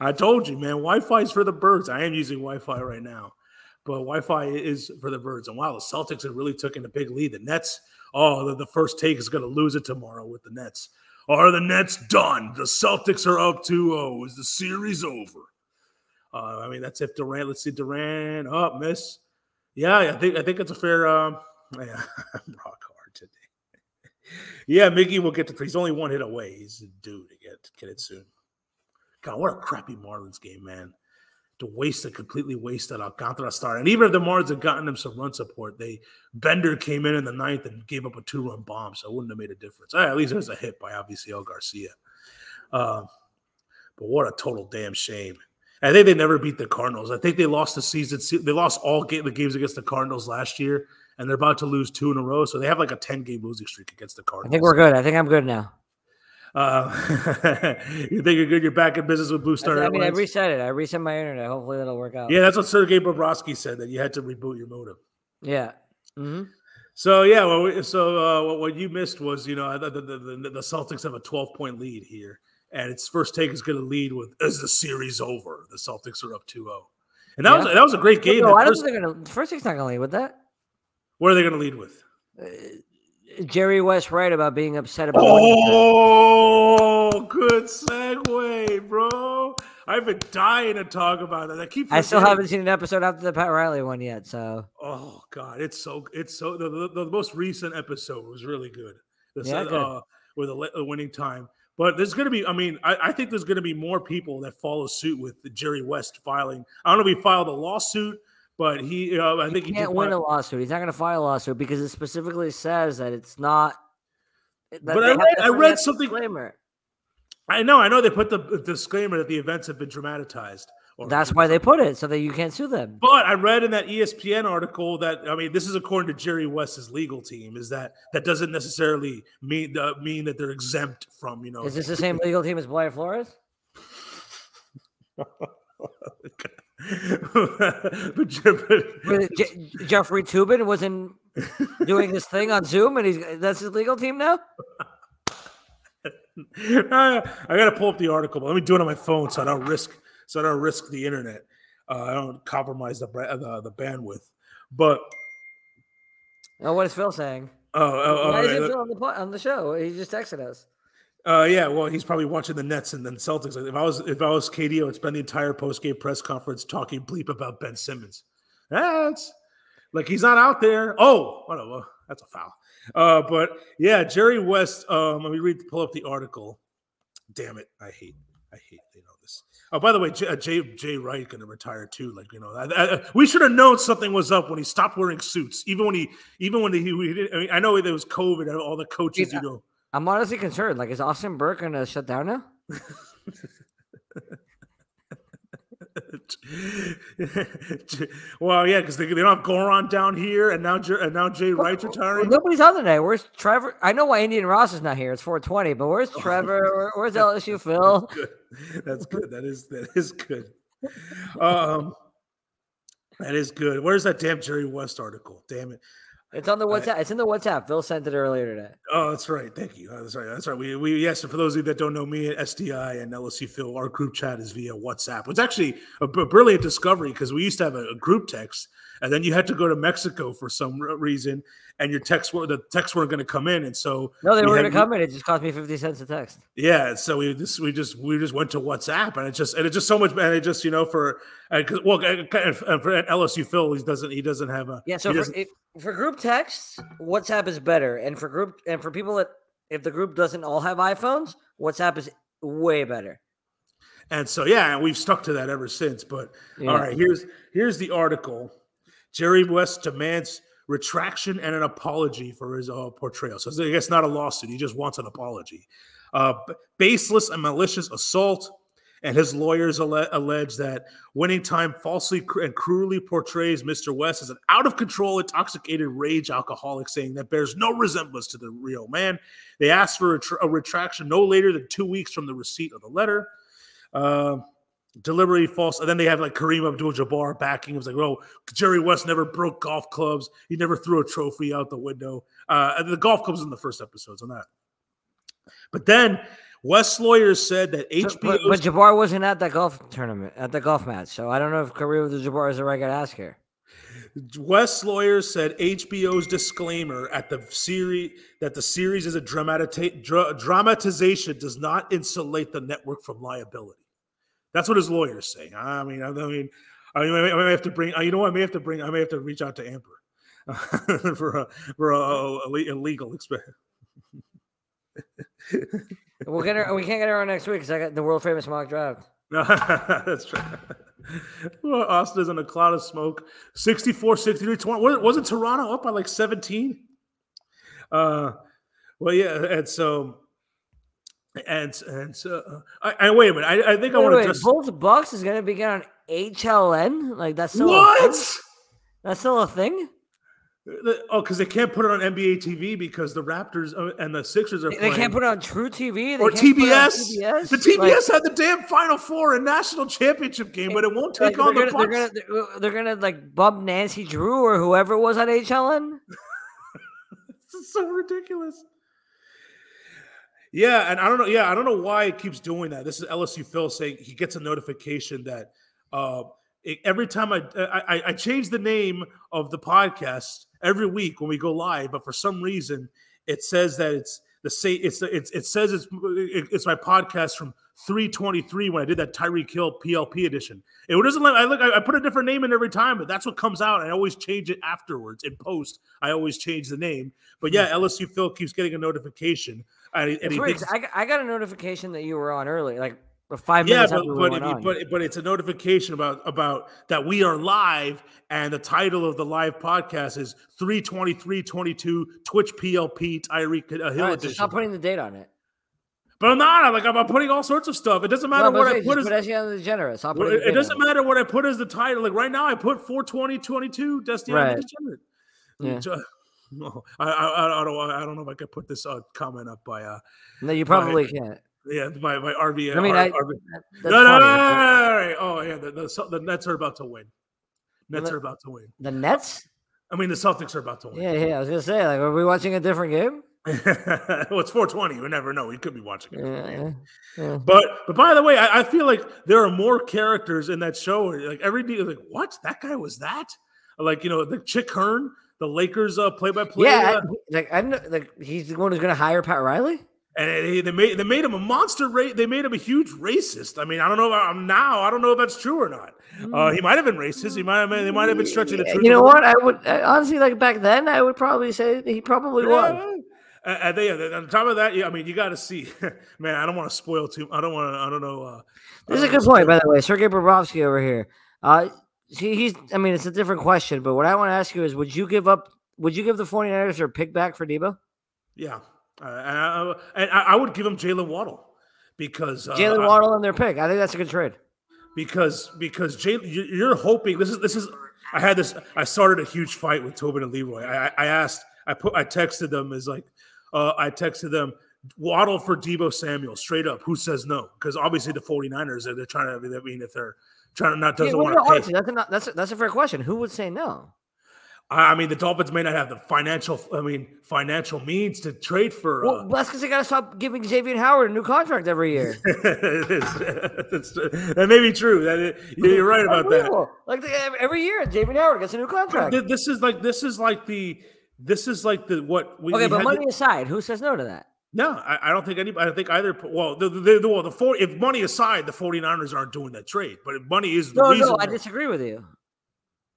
I told you, man, Wi Fi is for the birds. I am using Wi Fi right now, but Wi Fi is for the birds. And wow, the Celtics have really taken a big lead. The Nets, oh, the, the first take is going to lose it tomorrow with the Nets. Are the Nets done? The Celtics are up 2 0. Is the series over? Uh, I mean, that's if Durant, let's see, Durant up, oh, miss. Yeah, I think I think it's a fair. Um, yeah, rock hard today. yeah, Mickey will get to. He's only one hit away. He's due to get get it soon. God, what a crappy Marlins game, man! To waste it, completely waste that Alcantara start. And even if the Marlins had gotten them some run support, they Bender came in in the ninth and gave up a two run bomb, so it wouldn't have made a difference. Right, at least there's a hit by Avisail Garcia. Uh, but what a total damn shame. I think they never beat the Cardinals. I think they lost the season. They lost all game, the games against the Cardinals last year, and they're about to lose two in a row. So they have like a ten game losing streak against the Cardinals. I think we're good. I think I'm good now. Uh, you think you're good? You're back in business with Blue Star. I mean, I reset it. I reset my internet. Hopefully, that'll work out. Yeah, that's what Sergey Bobrovsky said that you had to reboot your modem. Yeah. Mm-hmm. So yeah, well, so uh, what, what you missed was you know the, the, the, the Celtics have a 12 point lead here and its first take is going to lead with "Is the series over?" The Celtics are up 2-0. and that yeah. was that was a great game. No, I first, they're going to first take's not going to lead with that. What are they going to lead with? Uh, Jerry West right about being upset about. Oh, good segue, bro. I've been dying to talk about that. I keep. I still haven't seen an episode after the Pat Riley one yet. So. Oh God, it's so it's so the, the, the most recent episode was really good. The, yeah, uh, good. with a, a, winning time. But there's going to be, I mean, I, I think there's going to be more people that follow suit with Jerry West filing. I don't know if he filed a lawsuit, but he, uh, I think he can't win a lawsuit. He's not going to file a lawsuit because it specifically says that it's not. That but I read, I read something. Disclaimer. I know, I know they put the disclaimer that the events have been dramatized. That's why they put it so that you can't sue them. But I read in that ESPN article that I mean, this is according to Jerry West's legal team. Is that that doesn't necessarily mean uh, mean that they're exempt from you know? Is this the same legal team as Brian Flores? but, Jeffrey Toobin wasn't doing this thing on Zoom, and he's that's his legal team now. I gotta pull up the article, but let me do it on my phone so I don't risk so I don't risk the internet. Uh, I don't compromise the, the, the bandwidth. But oh, what is Phil saying? Oh, oh, why is it Phil on the on the show? He just texted us. Uh, yeah, well, he's probably watching the Nets and then Celtics. If I was if I was KD, I'd spend the entire post game press conference talking bleep about Ben Simmons. That's like he's not out there. Oh, whatever. That's a foul. Uh, but yeah, Jerry West. Um, let me read pull up the article. Damn it, I hate I hate you know. Oh, by the way, Jay, uh, Jay, Jay Wright going to retire too. Like you know, I, I, we should have known something was up when he stopped wearing suits. Even when he, even when he, he I, mean, I know there was COVID and all the coaches. you know, I'm honestly concerned. Like, is Austin Burke going to shut down now? well, yeah, because they, they don't have Goran down here, and now and now Jay Wright's retiring. Well, nobody's on today. Where's Trevor? I know why Indian Ross is not here. It's 420, but where's Trevor? where's LSU Phil? That's good. That is that is good. Um, that is good. Where's that damn Jerry West article? Damn it. It's on the WhatsApp. I, it's in the WhatsApp. Phil sent it earlier today. Oh, that's right. Thank you. Oh, that's right. That's right. We, we yes. For those of you that don't know me at SDI and LSU Phil, our group chat is via WhatsApp. It's actually a, brilliant discovery because we used to have a, a, group text, and then you had to go to Mexico for some reason, and your texts were the texts weren't going to come in, and so no, they were going to come in. It just cost me fifty cents a text. Yeah, so we just we just we just went to WhatsApp, and it just and it's just so much, and it just you know for well for LSU Phil, he doesn't he doesn't have a yeah. So for, it, for group texts, WhatsApp is better, and for group and for people that if the group doesn't all have iPhones, WhatsApp is way better. And so yeah, and we've stuck to that ever since. But yeah. all right, here's here's the article. Jerry West demands retraction and an apology for his uh, portrayal. So I guess not a lawsuit. He just wants an apology. Uh, baseless and malicious assault. And his lawyers alle- allege that Winning Time falsely cr- and cruelly portrays Mr. West as an out of control, intoxicated rage alcoholic, saying that bears no resemblance to the real man. They asked for a, tr- a retraction no later than two weeks from the receipt of the letter. Uh, deliberately false. And then they have like Kareem Abdul Jabbar backing. It was like, oh, Jerry West never broke golf clubs. He never threw a trophy out the window. Uh, and the golf clubs in the first episodes on that. But then West lawyers said that HBO. But, but, Jabbar wasn't at that golf tournament, at the golf match. So I don't know if Kareem Abdul Jabbar is the right guy to ask here. West lawyers said HBO's disclaimer at the series that the series is a dramati- dra- dramatization does not insulate the network from liability. That's what his lawyers say. I mean, I mean, I, mean, I may have to bring. You know, what? I may have to bring. I may have to reach out to Amber for a for a, a, a legal expense. we'll get her. We can't get her on next week because I got the world famous mock draft. That's true. Well, Austin is in a cloud of smoke. 64, 63, 20. Wasn't Toronto up by like 17? Uh, well, yeah. And so and and so, uh, I, I, wait a minute. I, I think wait, I want to just. Bulls Bucks is going to begin on HLN. Like that's still what? That's still a thing. Oh, because they can't put it on NBA TV because the Raptors uh, and the Sixers are. They, they can't put it on truTV they or TBS. TBS. The TBS like, had the damn Final Four and national championship game, but it won't take like, on the. Gonna, they're gonna they're gonna like bump Nancy Drew or whoever was on HLN. this is so ridiculous. Yeah, and I don't know. Yeah, I don't know why it keeps doing that. This is LSU Phil saying he gets a notification that uh, it, every time I, I I change the name of the podcast every week when we go live, but for some reason it says that it's the say it's it's it says it's it's my podcast from 323 when I did that Tyreek Hill PLP edition. It doesn't let I look I, put a different name in every time, but that's what comes out. I always change it afterwards in post. I always change the name. But yeah, hmm. LSU Phil keeps getting a notification. And, and he thinks, I, I got a notification that you were on early, like five minutes. Yeah, but but, we but but it's a notification about about that we are live, and the title of the live podcast is 32322 Twitch PLP Tyreek uh, Hill right, edition. So stop putting the date on it. But I'm not. I'm like I'm putting all sorts of stuff. It doesn't matter no, what I put as the generous. I'll put it, it doesn't matter what I put as the title. Like right now, I put 42022 Destiny right. Degenerate. Yeah. No, I, I, I, don't I don't know if I could put this uh, comment up by uh no you probably by, can't yeah by my RV I mean I, RV, no, no, no, no, no, oh yeah the, the, the Nets are about to win Nets the, are about to win the Nets I mean the Celtics are about to win yeah yeah I was gonna say like are we watching a different game well, it's 420. We never know. We could be watching it. Yeah, yeah. But but by the way, I, I, feel like there are more characters in that show. Like every day, like what? That guy was that? Like you know, the Chick Hearn, the Lakers uh, play-by-play. Yeah, uh, like I know, like he's the one who's going to hire Pat Riley. And they made they made him a monster rate. They made him a huge racist. I mean, I don't know. I'm um, now. I don't know if that's true or not. Uh, he might have been racist. He might have. Been, they might have been stretching the truth. You know what? I would honestly like back then. I would probably say he probably yeah. was. And they, on top of that, yeah, I mean, you got to see, man. I don't want to spoil too. I don't want to. I don't know. Uh, this is a good point, by the way. Sergey Bobrovsky over here. Uh, see, he's. I mean, it's a different question, but what I want to ask you is, would you give up? Would you give the 49ers their pick back for Deebo? Yeah, uh, and, I, and I, would give him Jaylen Waddle because uh, Jaylen Waddle and their pick. I think that's a good trade. Because because Jay, you're hoping this is this is. I had this. I started a huge fight with Tobin and Leroy. I, I asked. I put. I texted them as like uh, I texted them Waddle for Deebo Samuel straight up. Who says no? Because obviously the 49ers, they're trying to, I mean, if they're trying not doesn't yeah, want to pay. That's, not, that's, a, that's a fair question. Who would say no? I mean, the Dolphins may not have the financial, I mean, financial means to trade for. Well, uh, that's because they got to stop giving Xavier Howard a new contract every year. that may be true. That you're right about that. Like every year, Xavier Howard gets a new contract. This is like this is like the this is like the what we. Okay, we but money aside, who says no to that? No, I, I, don't think anybody. I think either. Well, the the, the, well, the four. If money aside, the 49ers aren't doing that trade. But money is the no, reason. No, I disagree with you.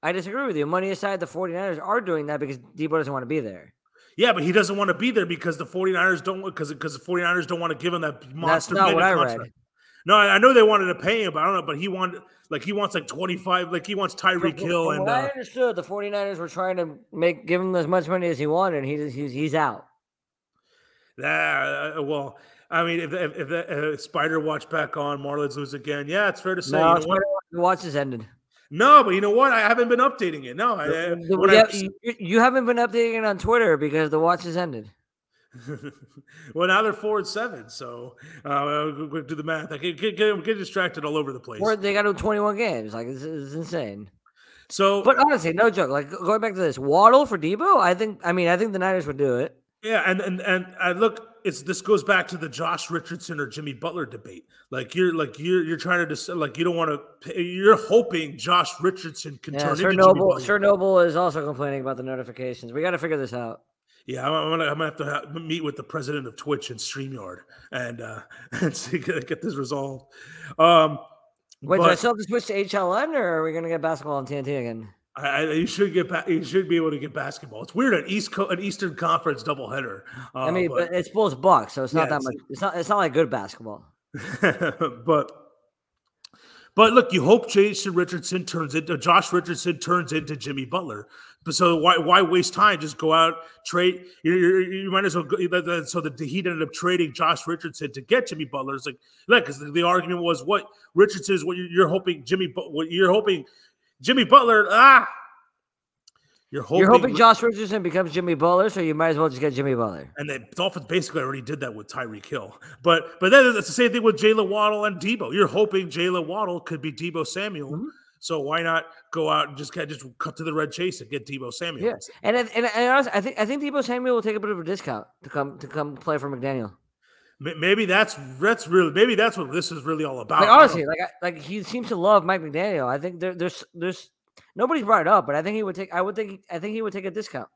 I disagree with you. Money aside, the 49ers are doing that because Deebo doesn't want to be there. Yeah, but he doesn't want to be there because the 49ers don't because because the 49ers don't want to give him that monster. That's not what I contract. read. No, I know they wanted to pay him, but I don't know. But he wanted like he wants like 25, like he wants Tyreek Hill. And uh, I understood the 49ers were trying to make give him as much money as he wanted, and he, he's he's out. Yeah, uh, well, I mean, if if, if the uh, Spider watch back on, Marlins lose again. Yeah, it's fair to say. No, you know the watch has ended. No, but you know what? I haven't been updating it. No, I, yeah, you, you haven't been updating it on Twitter because the watch is ended. well, now they're four and seven, so uh, do the math. I get, get, get, distracted all over the place. Or they got to 21 games. Like it's, it's, insane. So, but honestly, no joke. Like going back to this, Waddle for Deebo. I think. I mean, I think the Niners would do it. Yeah, and and and I look. It's this goes back to the Josh Richardson or Jimmy Butler debate. Like you're like you're you're trying to decide, like you don't want to. You're hoping Josh Richardson can yeah, turn Sir into Noble. Sir Noble is also complaining about the notifications. We got to figure this out. Yeah, I'm gonna, I'm gonna have to have, meet with the president of Twitch and Streamyard and uh, and see, get this resolved. Um, Wait, but, do I still have to switch to HLN, or are we gonna get basketball on TNT again? I, you should get you should be able to get basketball. It's weird an East Co- an Eastern Conference doubleheader. Uh, I mean, but, but it's both Bucks, so it's not yeah, that much. It's not it's not like good basketball. but but look, you hope Jason Richardson turns into Josh Richardson turns into Jimmy Butler. But so why why waste time? Just go out trade. You, you, you might as well. Go, so the, the Heat ended up trading Josh Richardson to get Jimmy Butler. It's like, look, because the, the, argument was what Richardson is what you're, you're hoping Jimmy. What you're hoping Jimmy Butler. Ah, you're hoping, You're hoping Josh Richardson becomes Jimmy Butler, so you might as well just get Jimmy Butler. And the Dolphins basically already did that with Tyreek Hill. But but then it's the same thing with Jaylen Waddle and Deebo. You're hoping Jaylen Waddle could be Deebo Samuel. Mm-hmm. So why not go out and just kind of just cut to the red chase and get Deebo Samuel? Yeah, and and, and, honestly, I think I think Deebo Samuel will take a bit of a discount to come to come play for McDaniel. Maybe that's that's really maybe that's what this is really all about. Like honestly, like I, like he seems to love Mike McDaniel. I think there, there's there's Nobody's brought it up, but I think he would take. I would think. I think he would take a discount.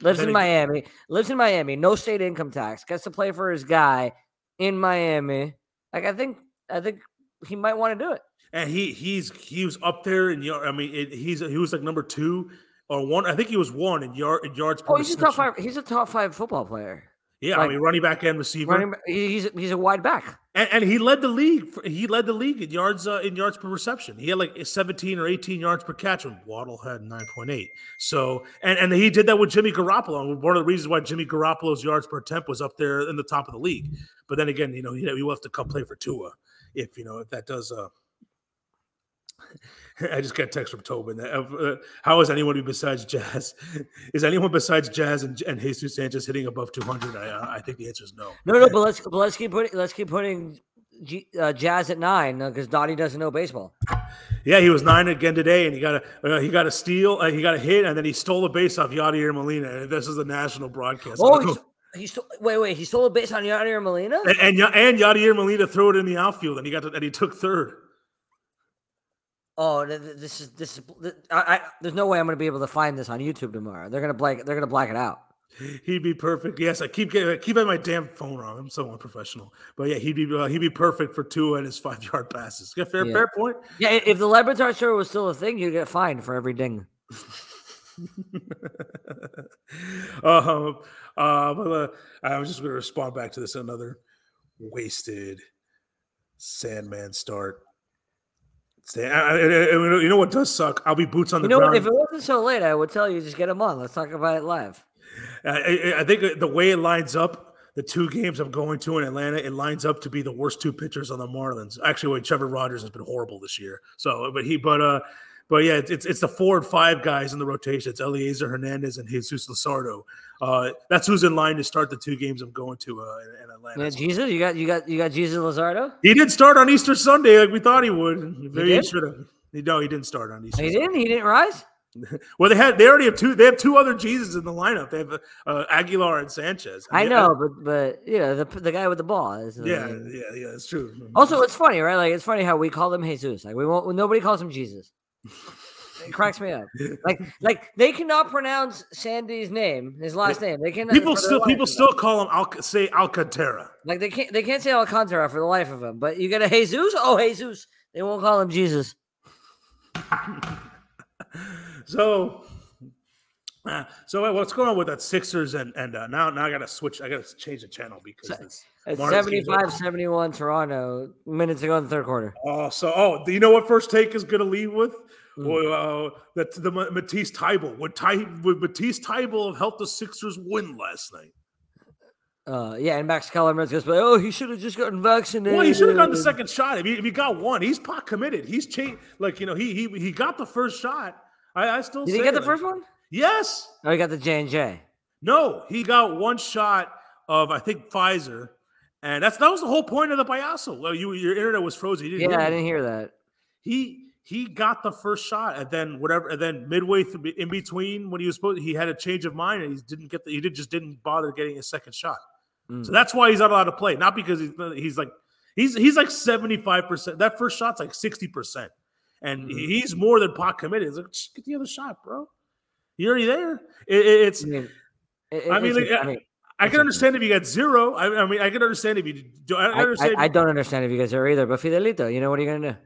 Lives in Miami. Lives in Miami. No state income tax. Gets to play for his guy in Miami. Like I think, I think he might want to do it. And he he's he was up there and I mean it, he's he was like number two or one. I think he was one in yard in yards. Oh, he's a top five. He's a top five football player. Yeah, like, I mean running back and receiver. Running, he's he's a wide back, and, and, he led the league. For, he led the league in yards uh, in yards per reception. He had like 17 or 18 yards per catch, when Waddle had 9.8. So and and he did that with Jimmy Garoppolo. One of the reasons why Jimmy Garoppolo's yards per attempt was up there in the top of the league. But then again, you know, he, he will have to come play for Tua if you know if that does. Uh, I just got a text from Tobin. That, uh, how is anyone besides Jazz? Is anyone besides Jazz and, and Jesus Sanchez hitting above 200? I, uh, I think the answer is no. No, no, but let's but let's keep putting let's keep putting G, uh, Jazz at nine because uh, Donnie doesn't know baseball. Yeah, he was nine again today, and he got a uh, he got a steal, uh, he got a hit, and then he stole a base off Yadier Molina. This is a national broadcast. Oh, he stole, wait, wait, he stole a base on Yadier Molina, and, and and Yadier Molina threw it in the outfield, and he got to, and he took third. Oh, this is this is. I, I, there's no way I'm going to be able to find this on YouTube tomorrow. They're going to black. They're going to black it out. He'd be perfect. Yes, I keep getting, I keep having my damn phone on. I'm so unprofessional. But yeah, he'd be uh, he'd be perfect for Tua and his five yard passes. Yeah, fair yeah. fair point. Yeah, if the Le show was still a thing, you'd get fined for every ding. um, uh, but uh, I was just going to respond back to this another wasted Sandman start. You know what does suck? I'll be boots on the you know, ground. If it wasn't so late, I would tell you just get them on. Let's talk about it live. I, I think the way it lines up, the two games I'm going to in Atlanta, it lines up to be the worst two pitchers on the Marlins. Actually, wait, Trevor Rogers has been horrible this year. So, but he, but uh, but yeah, it's it's the four and five guys in the rotation. It's Elieser Hernandez and Jesus Luzardo. Uh, that's who's in line to start the two games I'm going to uh, in, in Atlanta. Yeah, Jesus, you got you got you got Jesus Luzardo. He did start on Easter Sunday like we thought he would. Maybe he, he should have. No, he didn't start on Easter. He didn't. He didn't rise. well, they had they already have two. They have two other Jesus in the lineup. They have uh, Aguilar and Sanchez. I, mean, I know, but but you know the the guy with the ball is. Uh, yeah, yeah, yeah. It's true. Also, it's funny, right? Like it's funny how we call them Jesus. Like we won't. Nobody calls him Jesus. It cracks me up. Like like they cannot pronounce Sandy's name, his last name. They can people still people still call him Al say Alcantara. Like they can't they can't say Alcantara for the life of them. But you get a Jesus. Oh Jesus, they won't call him Jesus. so. Uh, so what's going on with that Sixers and and uh, now now I gotta switch I gotta change the channel because it's, it's 75 71 Toronto minutes ago in the third quarter. Oh so oh do you know what first take is gonna leave with? Mm. Uh, that the Matisse Thybulle would Ty, would Matisse Thybulle have helped the Sixers win last night? Uh, yeah, and Max Kellerman goes, "Oh, he should have just gotten vaccinated." Well, he should have gotten the second shot. If he, if he got one, he's pot committed. He's changed. Like you know, he he he got the first shot. I, I still did. he get the first one? Yes. Oh, he got the J and J. No, he got one shot of I think Pfizer, and that's that was the whole point of the Payaso. Well, you your internet was frozen. yeah, I didn't hear that. He he got the first shot, and then whatever, and then midway through, in between when he was supposed, he had a change of mind, and he didn't get the, he did just didn't bother getting a second shot. Mm. So that's why he's not allowed to play, not because he's he's like he's he's like seventy five percent. That first shot's like sixty percent, and mm. he's more than pot committed. He's like, get the other shot, bro. You're already there. It, it's. I mean, it, I mean, like, I, mean I can understand if you got zero. I, I, mean, I can understand if you. Do, I, I, I, don't understand if you guys are either. But Fidelito, you know what are you gonna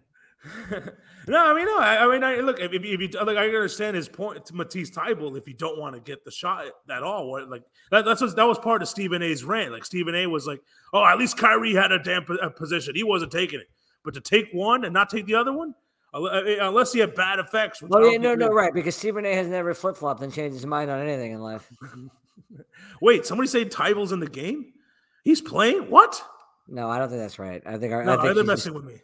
do? No, I mean, no. I, I mean, I, look, if, if, you like, I understand his point to Matisse Thybulle if you don't want to get the shot at all. What, like that, that's what, that was part of Stephen A's rant. Like Stephen A was like, "Oh, at least Kyrie had a damn position. He wasn't taking it, but to take one and not take the other one." Unless he had bad effects. Oh yeah, no, no, right. Because Stephen A. has never flip flopped and changed his mind on anything in life. Wait, somebody say Thybulle's in the game? He's playing? What? No, I don't think that's right. I think, no, I think they're messing just, with me.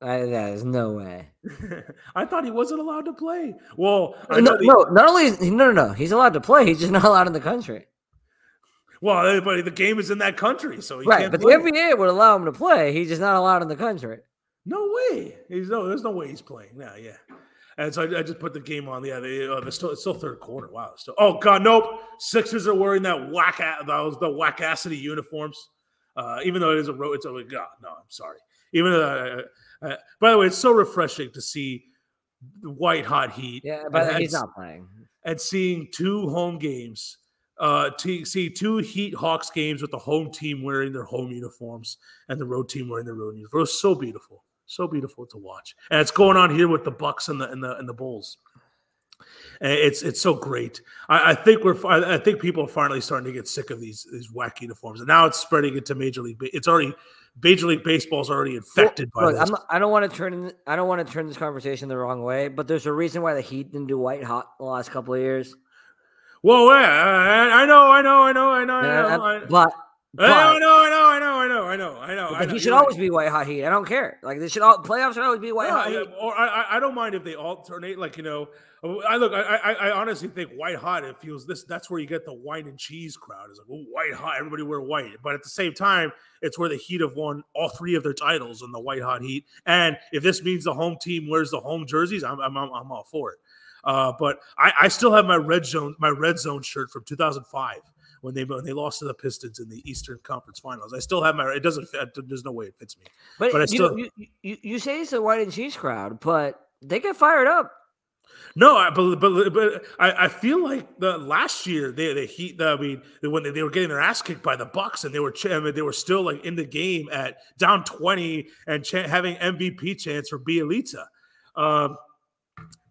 I, there's no way. I thought he wasn't allowed to play. Well, no, he, no, not only no, no, no, he's allowed to play. He's just not allowed in the country. Well, but the game is in that country, so right. but the NBA would allow him to play. He's just not allowed in the country. No way. He's no. There's no way he's playing. Yeah, yeah. And so I, I just put the game on. Yeah, they, uh, still, it's still third quarter. Wow. Still, oh god, nope. Sixers are wearing that whack those the whackacity uniforms. Uh, even though it is a road, it's a god. No, I'm sorry. Even though. Uh, uh, by the way, it's so refreshing to see the white hot heat. Yeah, but he's not playing. And seeing two home games uh, to see two Heat Hawks games with the home team wearing their home uniforms and the road team wearing their road uniforms. It was so beautiful, so beautiful to watch, and it's going on here with the Bucks and the and the and the Bulls. And it's it's so great. I, I think we're I think people are finally starting to get sick of these these whack uniforms, and now it's spreading into Major League. It's already Major League Baseball is already infected well, by look, this. I don't want to turn I don't want to turn this conversation the wrong way, but there's a reason why the Heat didn't do white hot the last couple of years. Well, yeah, I know, I know, I know, I know, I know. I, but, but I know, I know, I know, I know, I know, I know. I know. He should always right. be white hot heat. I don't care. Like they should all playoffs should always be white no, hot heat. Or I, I don't mind if they alternate. Like you know, I look. I, I, I honestly think white hot. It feels this. That's where you get the wine and cheese crowd. It's like oh, white hot. Everybody wear white. But at the same time, it's where the Heat have won all three of their titles in the white hot heat. And if this means the home team wears the home jerseys, I'm I'm, I'm all for it. Uh, but I, I, still have my red zone, my red zone shirt from 2005 when they when they lost to the Pistons in the Eastern Conference Finals. I still have my. It doesn't. Fit, there's no way it fits me. But, but I still. You, you, you say it's the white and cheese crowd, but they get fired up. No, I, but but, but I, I feel like the last year they the Heat. I mean, when they, they were getting their ass kicked by the Bucks, and they were I mean, they were still like in the game at down twenty and ch- having MVP chance for Bjelica. Um,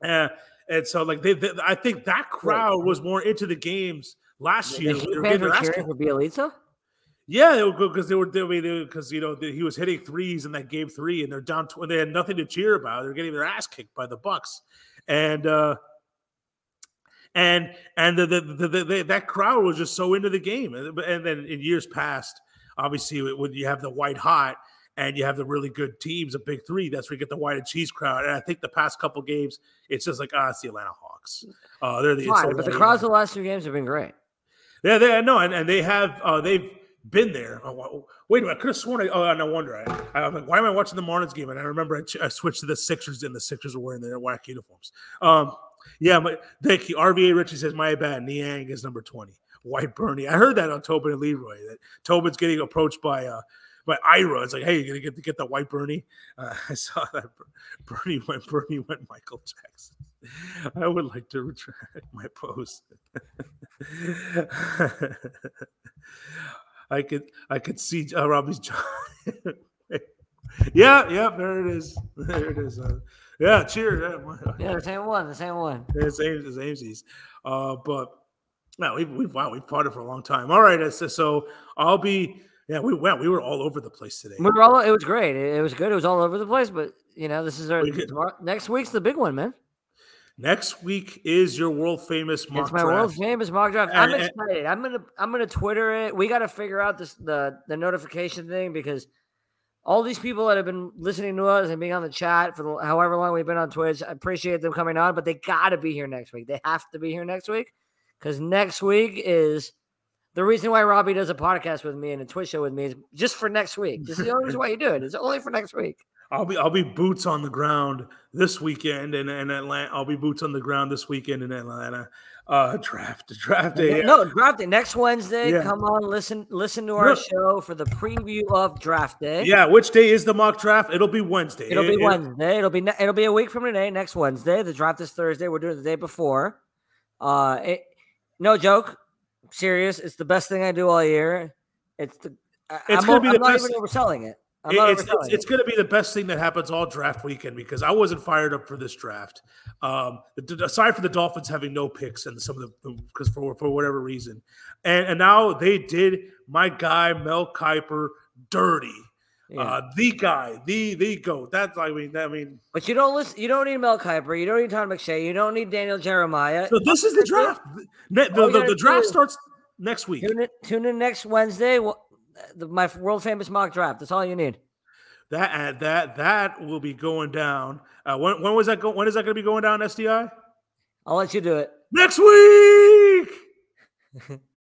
and and so, like, they, they I think that crowd was more into the games last year. The fans were cheering for Bjelica. Yeah, because they were because you know he was hitting threes in that game three, and they're down. Tw- they had nothing to cheer about. They're getting their ass kicked by the Bucks, and uh and and the, the, the, the that crowd was just so into the game. And, and then in years past, obviously, when you have the white hot, and you have the really good teams, a big three. That's where you get the white and cheese crowd. And I think the past couple games, it's just like ah, it's the Atlanta Hawks. Uh, they're the Fine, but the crowds the last two games have been great. Yeah, they no, and, and they have uh, they've been there. Oh, wait a minute, I could have sworn. I, oh, no wonder. I, am like, why am I watching the Marlins game? And I remember I, ch- I, switched to the Sixers, and the Sixers were wearing their white uniforms. Um, yeah, but thank you. RVA Richie says my bad. Niang is number twenty. White Bernie. I heard that on Tobin and Leroy that Tobin's getting approached by uh, but Ira, it's like, hey, you're gonna get to get the white Bernie. Uh, I saw that Bernie went Bernie went Michael Jackson. I would like to retract my post. I could I could see uh, Robbie's John. yeah, yeah, there it is. There it is. Uh, yeah, cheers. Yeah, yeah, the same one, the same one. Yeah, same as Amesies. Uh, but no, we've, we've wow, we've parted for a long time. All right, so, so I'll be yeah, we went. We were all over the place today. We were all. It was great. It, was good. It was all over the place. But you know, this is our next week's the big one, man. Next week is your world famous mock draft. It's my draft. world famous mock draft. I'm and, excited. I'm gonna I'm gonna Twitter it. We got to figure out this the the notification thing because all these people that have been listening to us and being on the chat for the, however long we've been on Twitch, I appreciate them coming on, but they got to be here next week. They have to be here next week because next week is the reason why Robbie does a podcast with me and a Twitch show with me is just for next week. This is the only reason why you do it. It's only for next week. I'll be I'll be boots on the ground this weekend in, in Atlanta. I'll be boots on the ground this weekend in Atlanta. Uh, draft draft day. No, draft day next Wednesday. Yeah. Come on, listen listen to our show for the preview of draft day. Yeah, which day is the mock draft? It'll be Wednesday. It'll be it, Wednesday. It'll be it'll be a week from today. Next Wednesday. The draft is Thursday. We're doing it the day before. Uh, it, no joke serious. It's the best thing I do all year. It's the. It's I'm, gonna be I'm the not best. even overselling it. It's, it's, it's going to be the best thing that happens all draft weekend because I wasn't fired up for this draft. Um, aside from the Dolphins having no picks and some of the because for for whatever reason, and and now they did my guy Mel Kiper dirty. Yeah. Uh, the guy, the the goat. That's I mean, I mean. But you don't listen. You don't need Mel Kiper. You don't need Todd McShay. You don't need Daniel Jeremiah. So this is the draft. The, the, the, the draft starts next week. Tune in, tune in next Wednesday. The, my world famous mock draft. That's all you need. That uh, that that will be going down. Uh, when when was that? Go, when is that going to be going down? SDI. I'll let you do it next week.